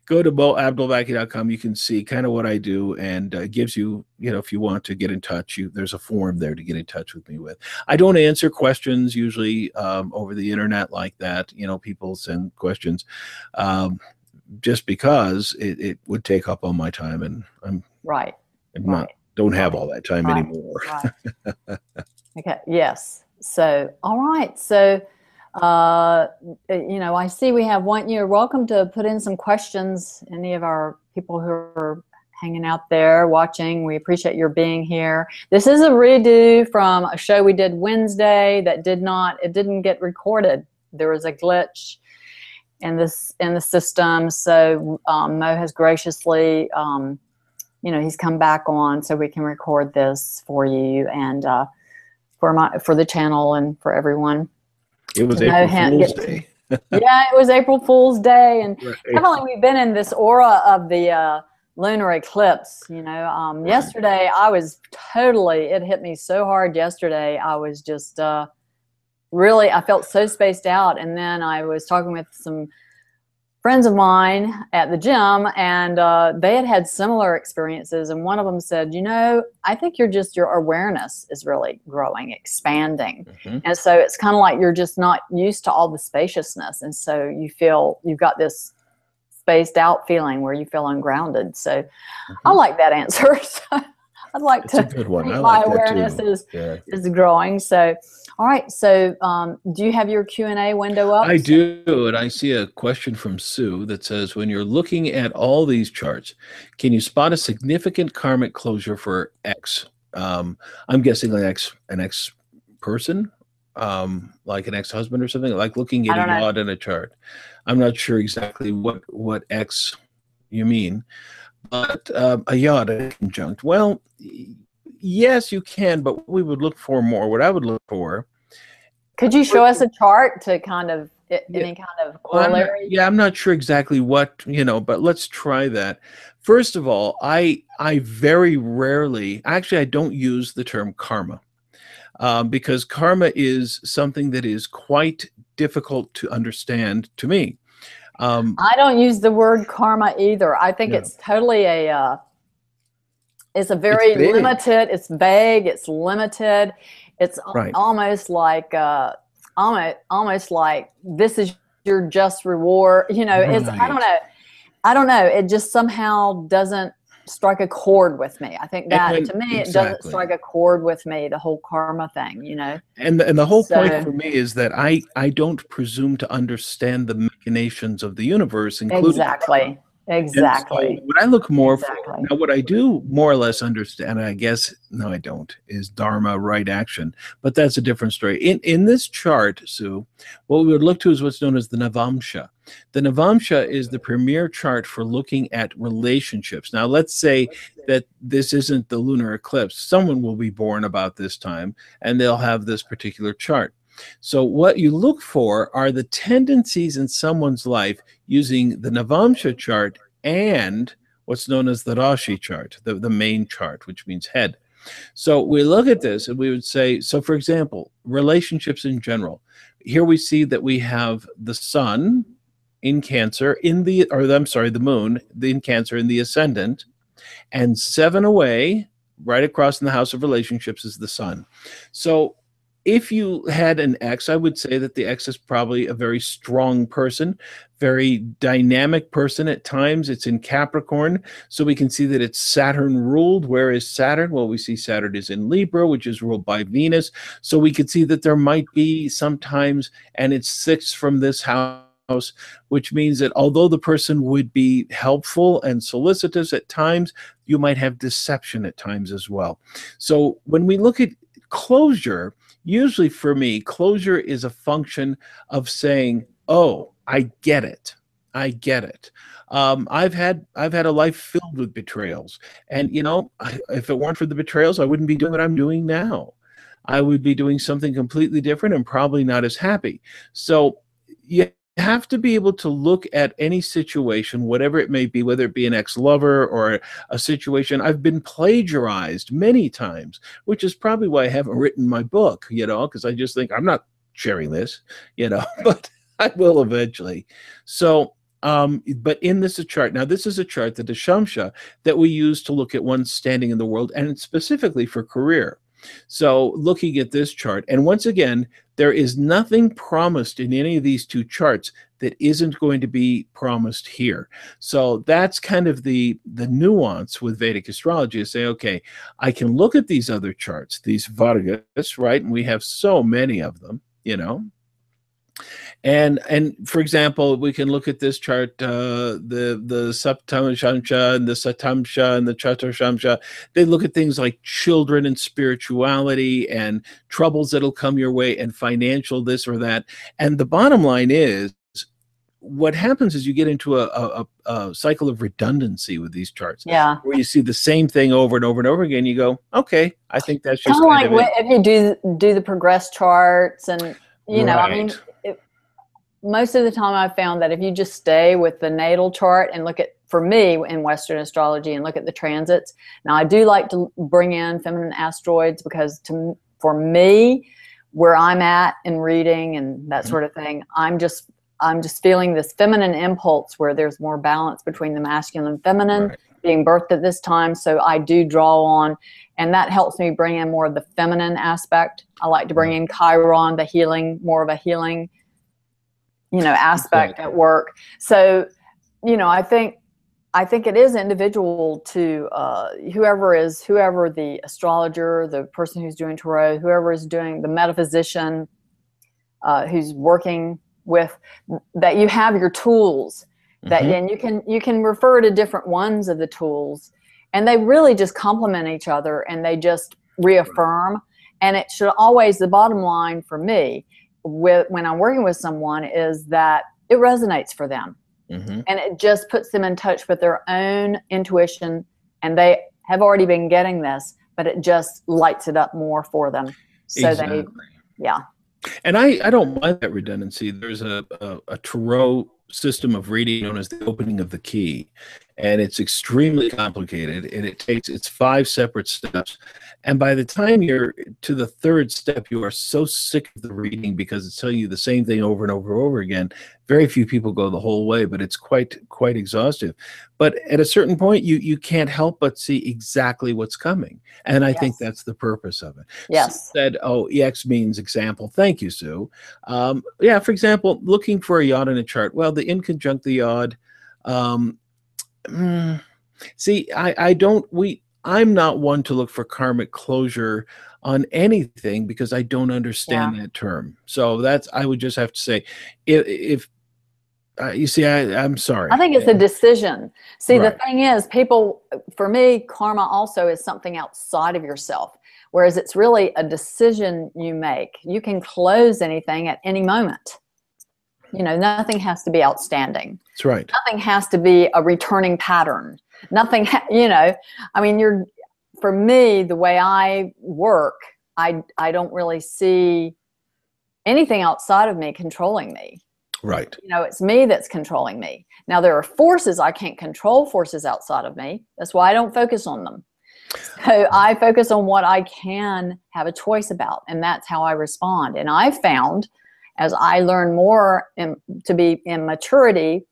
go to moabdelbaki.com, you can see kind of what I do and uh, gives you, you know, if you want to get in touch, you there's a form there to get in touch with me with. I don't answer questions usually um, over the internet like that. You know, people send questions um, just because it, it, would take up all my time and I'm right. I'm right. not don't have all that time right. anymore. Right. okay. Yes. So, all right. So, uh, you know, I see we have one. You're welcome to put in some questions. Any of our people who are hanging out there watching. We appreciate your being here. This is a redo from a show we did Wednesday that did not, it didn't get recorded. There was a glitch in this in the system. So um, Mo has graciously, um, you know, he's come back on so we can record this for you and uh, for my for the channel and for everyone. It was April Fool's Day. yeah, it was April Fool's Day, and right. definitely we've been in this aura of the uh, lunar eclipse. You know, um, right. yesterday I was totally. It hit me so hard yesterday. I was just uh, really. I felt so spaced out, and then I was talking with some friends of mine at the gym and uh, they had had similar experiences and one of them said you know i think you're just your awareness is really growing expanding mm-hmm. and so it's kind of like you're just not used to all the spaciousness and so you feel you've got this spaced out feeling where you feel ungrounded so mm-hmm. i like that answer so i'd like to a good one. my like awareness is, yeah. is growing so all right. So, um, do you have your Q and A window up? I do, and I see a question from Sue that says, "When you're looking at all these charts, can you spot a significant karmic closure for X? Um, I'm guessing like X, an X person, um, like an ex-husband or something. Like looking at a yod in a chart. I'm not sure exactly what what X you mean, but um, a yod conjunct. Well." yes, you can, but we would look for more. What I would look for. Could you show us a chart to kind of yeah. any kind of corollary? Well, yeah, I'm not sure exactly what you know, but let's try that. First of all, I I very rarely, actually, I don't use the term karma. Um, because karma is something that is quite difficult to understand to me. Um, I don't use the word karma either. I think no. it's totally a uh, it's a very it's limited. It's vague. It's limited. It's right. almost like uh, almost almost like this is your just reward. You know, right. it's I don't know. I don't know. It just somehow doesn't strike a chord with me. I think that to me exactly. it doesn't strike a chord with me. The whole karma thing, you know. And the, and the whole so, point for me is that I I don't presume to understand the machinations of the universe, including exactly. Exactly. So what I look more exactly. for now, what I do more or less understand, I guess no, I don't, is Dharma right action. But that's a different story. In in this chart, Sue, what we would look to is what's known as the Navamsha. The Navamsha is the premier chart for looking at relationships. Now, let's say that this isn't the lunar eclipse. Someone will be born about this time, and they'll have this particular chart. So, what you look for are the tendencies in someone's life using the Navamsha chart and what's known as the Rashi chart, the, the main chart, which means head. So, we look at this and we would say, so for example, relationships in general. Here we see that we have the sun in Cancer, in the, or I'm sorry, the moon in Cancer in the ascendant, and seven away, right across in the house of relationships, is the sun. So, if you had an X, I would say that the X is probably a very strong person, very dynamic person at times. It's in Capricorn, so we can see that it's Saturn ruled. Where is Saturn? Well, we see Saturn is in Libra, which is ruled by Venus. So we could see that there might be sometimes, and it's six from this house which means that although the person would be helpful and solicitous at times, you might have deception at times as well. So when we look at closure, usually for me, closure is a function of saying, "Oh, I get it. I get it." Um, I've had I've had a life filled with betrayals, and you know, I, if it weren't for the betrayals, I wouldn't be doing what I'm doing now. I would be doing something completely different and probably not as happy. So, yeah have to be able to look at any situation, whatever it may be, whether it be an ex lover or a situation. I've been plagiarized many times, which is probably why I haven't written my book, you know, because I just think I'm not sharing this, you know, but I will eventually. So, um, but in this chart, now this is a chart, the Dashamsha, that we use to look at one's standing in the world and specifically for career. So, looking at this chart, and once again, there is nothing promised in any of these two charts that isn't going to be promised here. So that's kind of the the nuance with Vedic astrology is say, okay, I can look at these other charts, these Vargas, right? And we have so many of them, you know. And and for example, we can look at this chart, uh, the the Saptamshamsha and the Satamsha and the Chaturshamsha. They look at things like children and spirituality and troubles that'll come your way and financial this or that. And the bottom line is what happens is you get into a, a, a, cycle of redundancy with these charts. Yeah. Where you see the same thing over and over and over again. You go, okay, I think that's just kind, of like if you do do the progress charts and you know. I mean, it, most of the time I've found that if you just stay with the natal chart and look at, for me in Western astrology and look at the transits. Now I do like to bring in feminine asteroids because to for me, where I'm at in reading and that mm-hmm. sort of thing, I'm just I'm just feeling this feminine impulse where there's more balance between the masculine and feminine right. being birthed at this time. So I do draw on, and that helps me bring in more of the feminine aspect. I like to bring in Chiron, the healing, more of a healing, you know, aspect at work. So, you know, I think I think it is individual to uh, whoever is whoever the astrologer, the person who's doing tarot, whoever is doing the metaphysician, uh, who's working with that you have your tools that mm-hmm. and you can you can refer to different ones of the tools and they really just complement each other and they just reaffirm and it should always the bottom line for me with when i'm working with someone is that it resonates for them mm-hmm. and it just puts them in touch with their own intuition and they have already been getting this but it just lights it up more for them so exactly. they yeah and I, I don't mind that redundancy. There's a, a, a Tarot system of reading known as the opening of the key and it's extremely complicated and it takes it's five separate steps. And by the time you're to the third step you are so sick of the reading because it's telling you the same thing over and over and over again. Very few people go the whole way but it's quite quite exhaustive. But at a certain point you you can't help but see exactly what's coming. And i yes. think that's the purpose of it. Yes. said oh ex means example. Thank you sue. Um, yeah for example looking for a yod in a chart. Well the in conjunct the yod um, mm, see i i don't we i'm not one to look for karmic closure on anything because i don't understand yeah. that term. So that's i would just have to say if, if uh, you see I, i'm sorry. I think it's a decision. See right. the thing is people for me karma also is something outside of yourself whereas it's really a decision you make. You can close anything at any moment you know, nothing has to be outstanding. That's right. Nothing has to be a returning pattern. Nothing, ha- you know, I mean, you're, for me, the way I work, I, I don't really see anything outside of me controlling me. Right. You know, it's me that's controlling me. Now, there are forces I can't control, forces outside of me. That's why I don't focus on them. So I focus on what I can have a choice about, and that's how I respond. And I've found as I learn more in, to be in maturity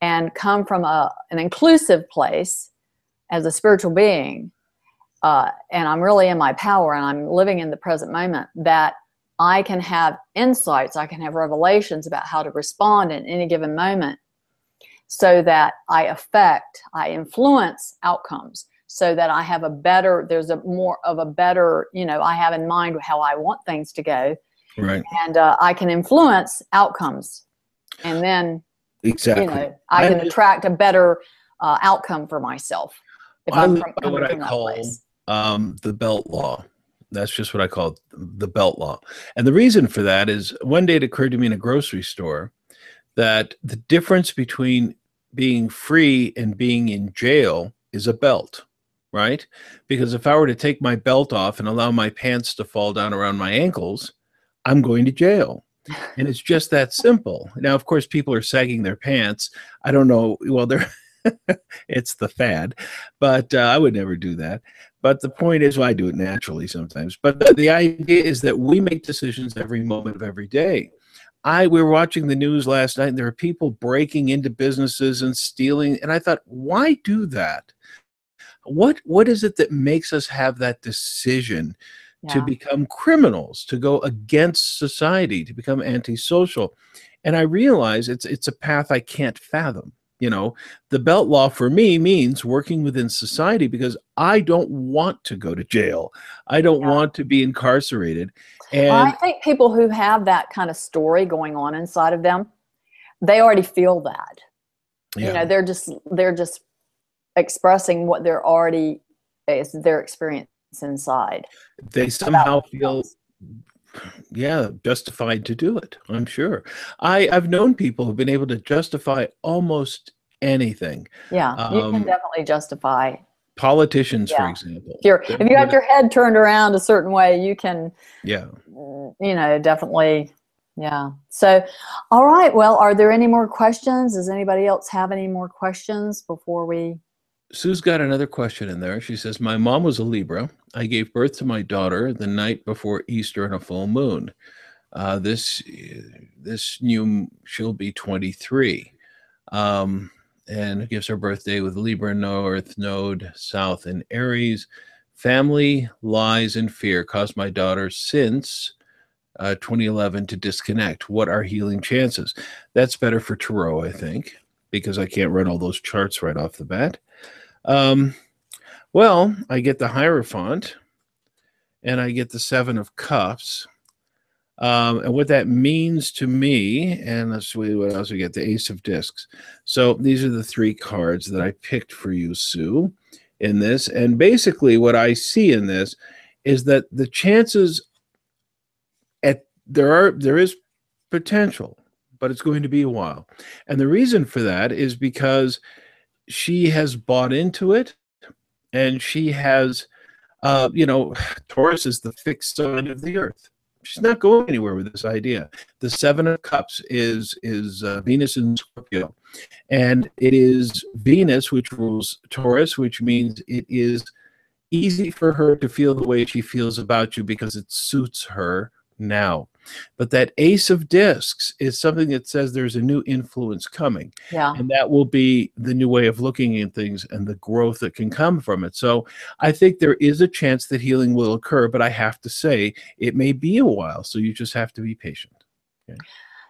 and come from a, an inclusive place as a spiritual being, uh, and I'm really in my power and I'm living in the present moment, that I can have insights, I can have revelations about how to respond in any given moment so that I affect, I influence outcomes so that I have a better, there's a more of a better, you know, I have in mind how I want things to go right. And uh, i can influence outcomes. And then exactly. you know i can attract a better uh, outcome for myself if I am from, what i call um, the belt law. That's just what i call the belt law. And the reason for that is one day it occurred to me in a grocery store that the difference between being free and being in jail is a belt right? Because if i were to take my belt off and allow my pants to fall down around my ankles I'm going to jail. And it's just that simple. Now, of course, people are sagging their pants. I don't know. Well, they're it's the fad, but uh, I would never do that. But the point is, well, I do it naturally sometimes. But the, the idea is that we make decisions every moment of every day. I we were watching the news last night, and there are people breaking into businesses and stealing. And I thought, why do that? What what is it that makes us have that decision yeah. to become criminals, to go against society, to become antisocial. And I realize it's it's a path I can't fathom. You know, the belt law for me means working within society because I don't want to go to jail. I don't yeah. want to be incarcerated. And Well, I think people who have that kind of story going on inside of them, they already feel that. yeah, You know, they're just they're just expressing what they're already is their experience inside. they somehow feel yeah justified to do it i'm sure i i've known people who've been able to justify almost anything Yeah, you Um, can definitely justify. politicians for example If, you're, if you got your head turned around a certain way, you can, yeah mm, you know, definitely. Yeah. So, all right. Well, are there any more questions? Does anybody else have any more questions before we? Sue's got another question in there. She says, My mom was a Libra. I gave birth to my daughter the night before Easter and a full moon. Uh, this this new she'll be 23. Um, and gives her birthday with Libra North Node South in Aries. Family lies and fear caused my daughter since uh, 2011 to disconnect. What are healing chances? That's better for Tarot, I think, because I can't run all those charts right off the bat. Um, well, I get the Hierophant and I get the Seven of Cups. Um, and what that means to me, and let's see what else we get the Ace of Discs. So these are the three cards that I picked for you, Sue, in this. And basically, what I see in this is that the chances at there are there is potential, but it's going to be a while. And the reason for that is because she has bought into it and she has uh you know taurus is the fixed sign of the earth. She's not going anywhere with this idea. The seven of cups is is uh, venus in scorpio and it is venus which rules taurus which means it is easy for her to feel the way she feels about you because it suits her now but that ace of discs is something that says there's a new influence coming Yeah. and that will be the new way of looking at things and the growth that can come from it. So i think there is a chance that healing will occur but i have to say it may be a while so you just have to be patient.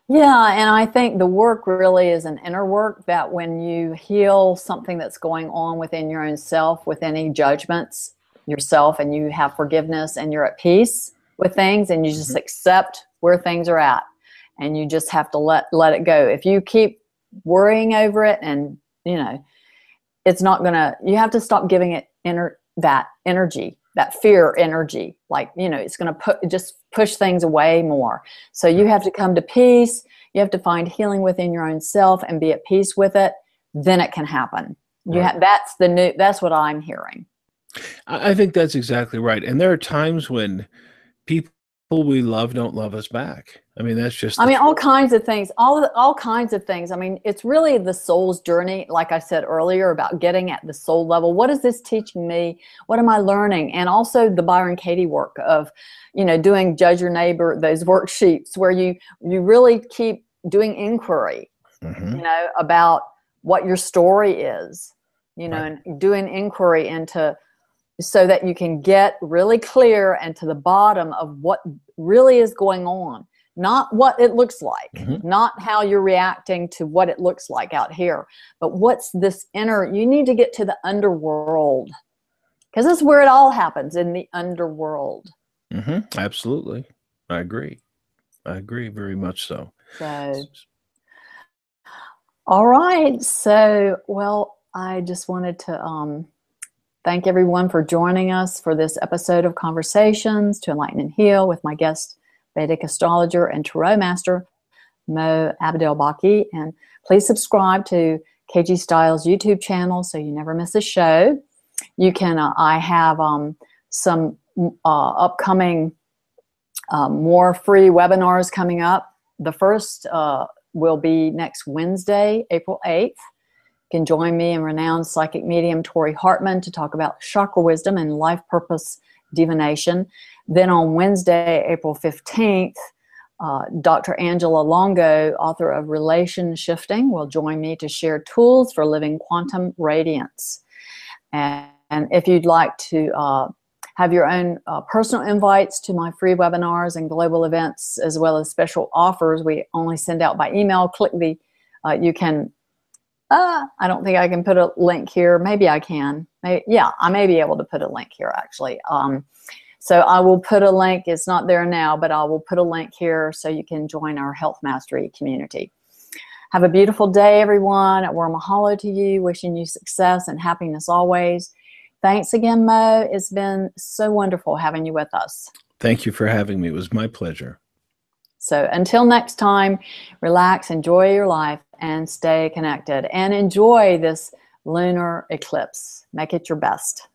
Yeah, and I think the work really is an inner work that when you heal something that's going on within your own self, with any judgments yourself, and you have forgiveness and you're at peace with things and you just mm-hmm. accept where things are at. And you just have to let let it go. If you keep worrying over it and you know it's not gonna you have to stop giving it ener- that energy that fear energy. Like you know it's gonna put just push things away more. So you have to come to peace. You have to find healing within your own self and be at peace with it. Then it can happen. You Right. have that's the new that's what i'm hearing. I think that's exactly right. And there are times when people we love don't love us back. I mean, that's just. I mean, all kinds of things, all all kinds of things. I mean, it's really the soul's journey, like I said earlier, about getting at the soul level. What is this teaching me? What am I learning? And also the Byron Katie work of, you know, doing judge your neighbor, those worksheets where you you really keep doing inquiry, Mhm. you know, about what your story is, you know, Right. and doing inquiry into so that you can get really clear and to the bottom of what really is going on not what it looks like Mhm. not how you're reacting to what it looks like out here but what's this inner you need to get to the underworld because that's where it all happens in the underworld Mhm. Absolutely. I agree. I agree very much so. so all right so well i just wanted to um, thank everyone for joining us for this episode of conversations to enlighten and heal with my guest vedic astrologer and tarot master mo abdel baki and please subscribe to KG Stiles youtube channel so you never miss a show. You can uh, i have um, some uh, upcoming uh, more free webinars coming up. The first uh, will be next wednesday april 8th you can join me and renowned psychic medium Tori Hartman to talk about chakra wisdom and life purpose divination. Then on Wednesday, April 15th, uh, Dr. Angela Longo, author of Relation Shifting, will join me to share tools for living quantum radiance. And, and if you'd like to uh, have your own uh, personal invites to my free webinars and global events, as well as special offers, we only send out by email. Click the, uh, you can uh, I don't think I can put a link here. Maybe I can. Maybe, yeah, I may be able to put a link here actually. Um, So I will put a link, it's not there now, but I will put a link here so you can join our Health Mastery community. Have a beautiful day, everyone. At World Mahalo to you, wishing you success and happiness always. Thanks again, Mo. It's been so wonderful having you with us. Thank you for having me. It was my pleasure. So until next time, relax, enjoy your life, and stay connected. And enjoy this lunar eclipse. Make it your best.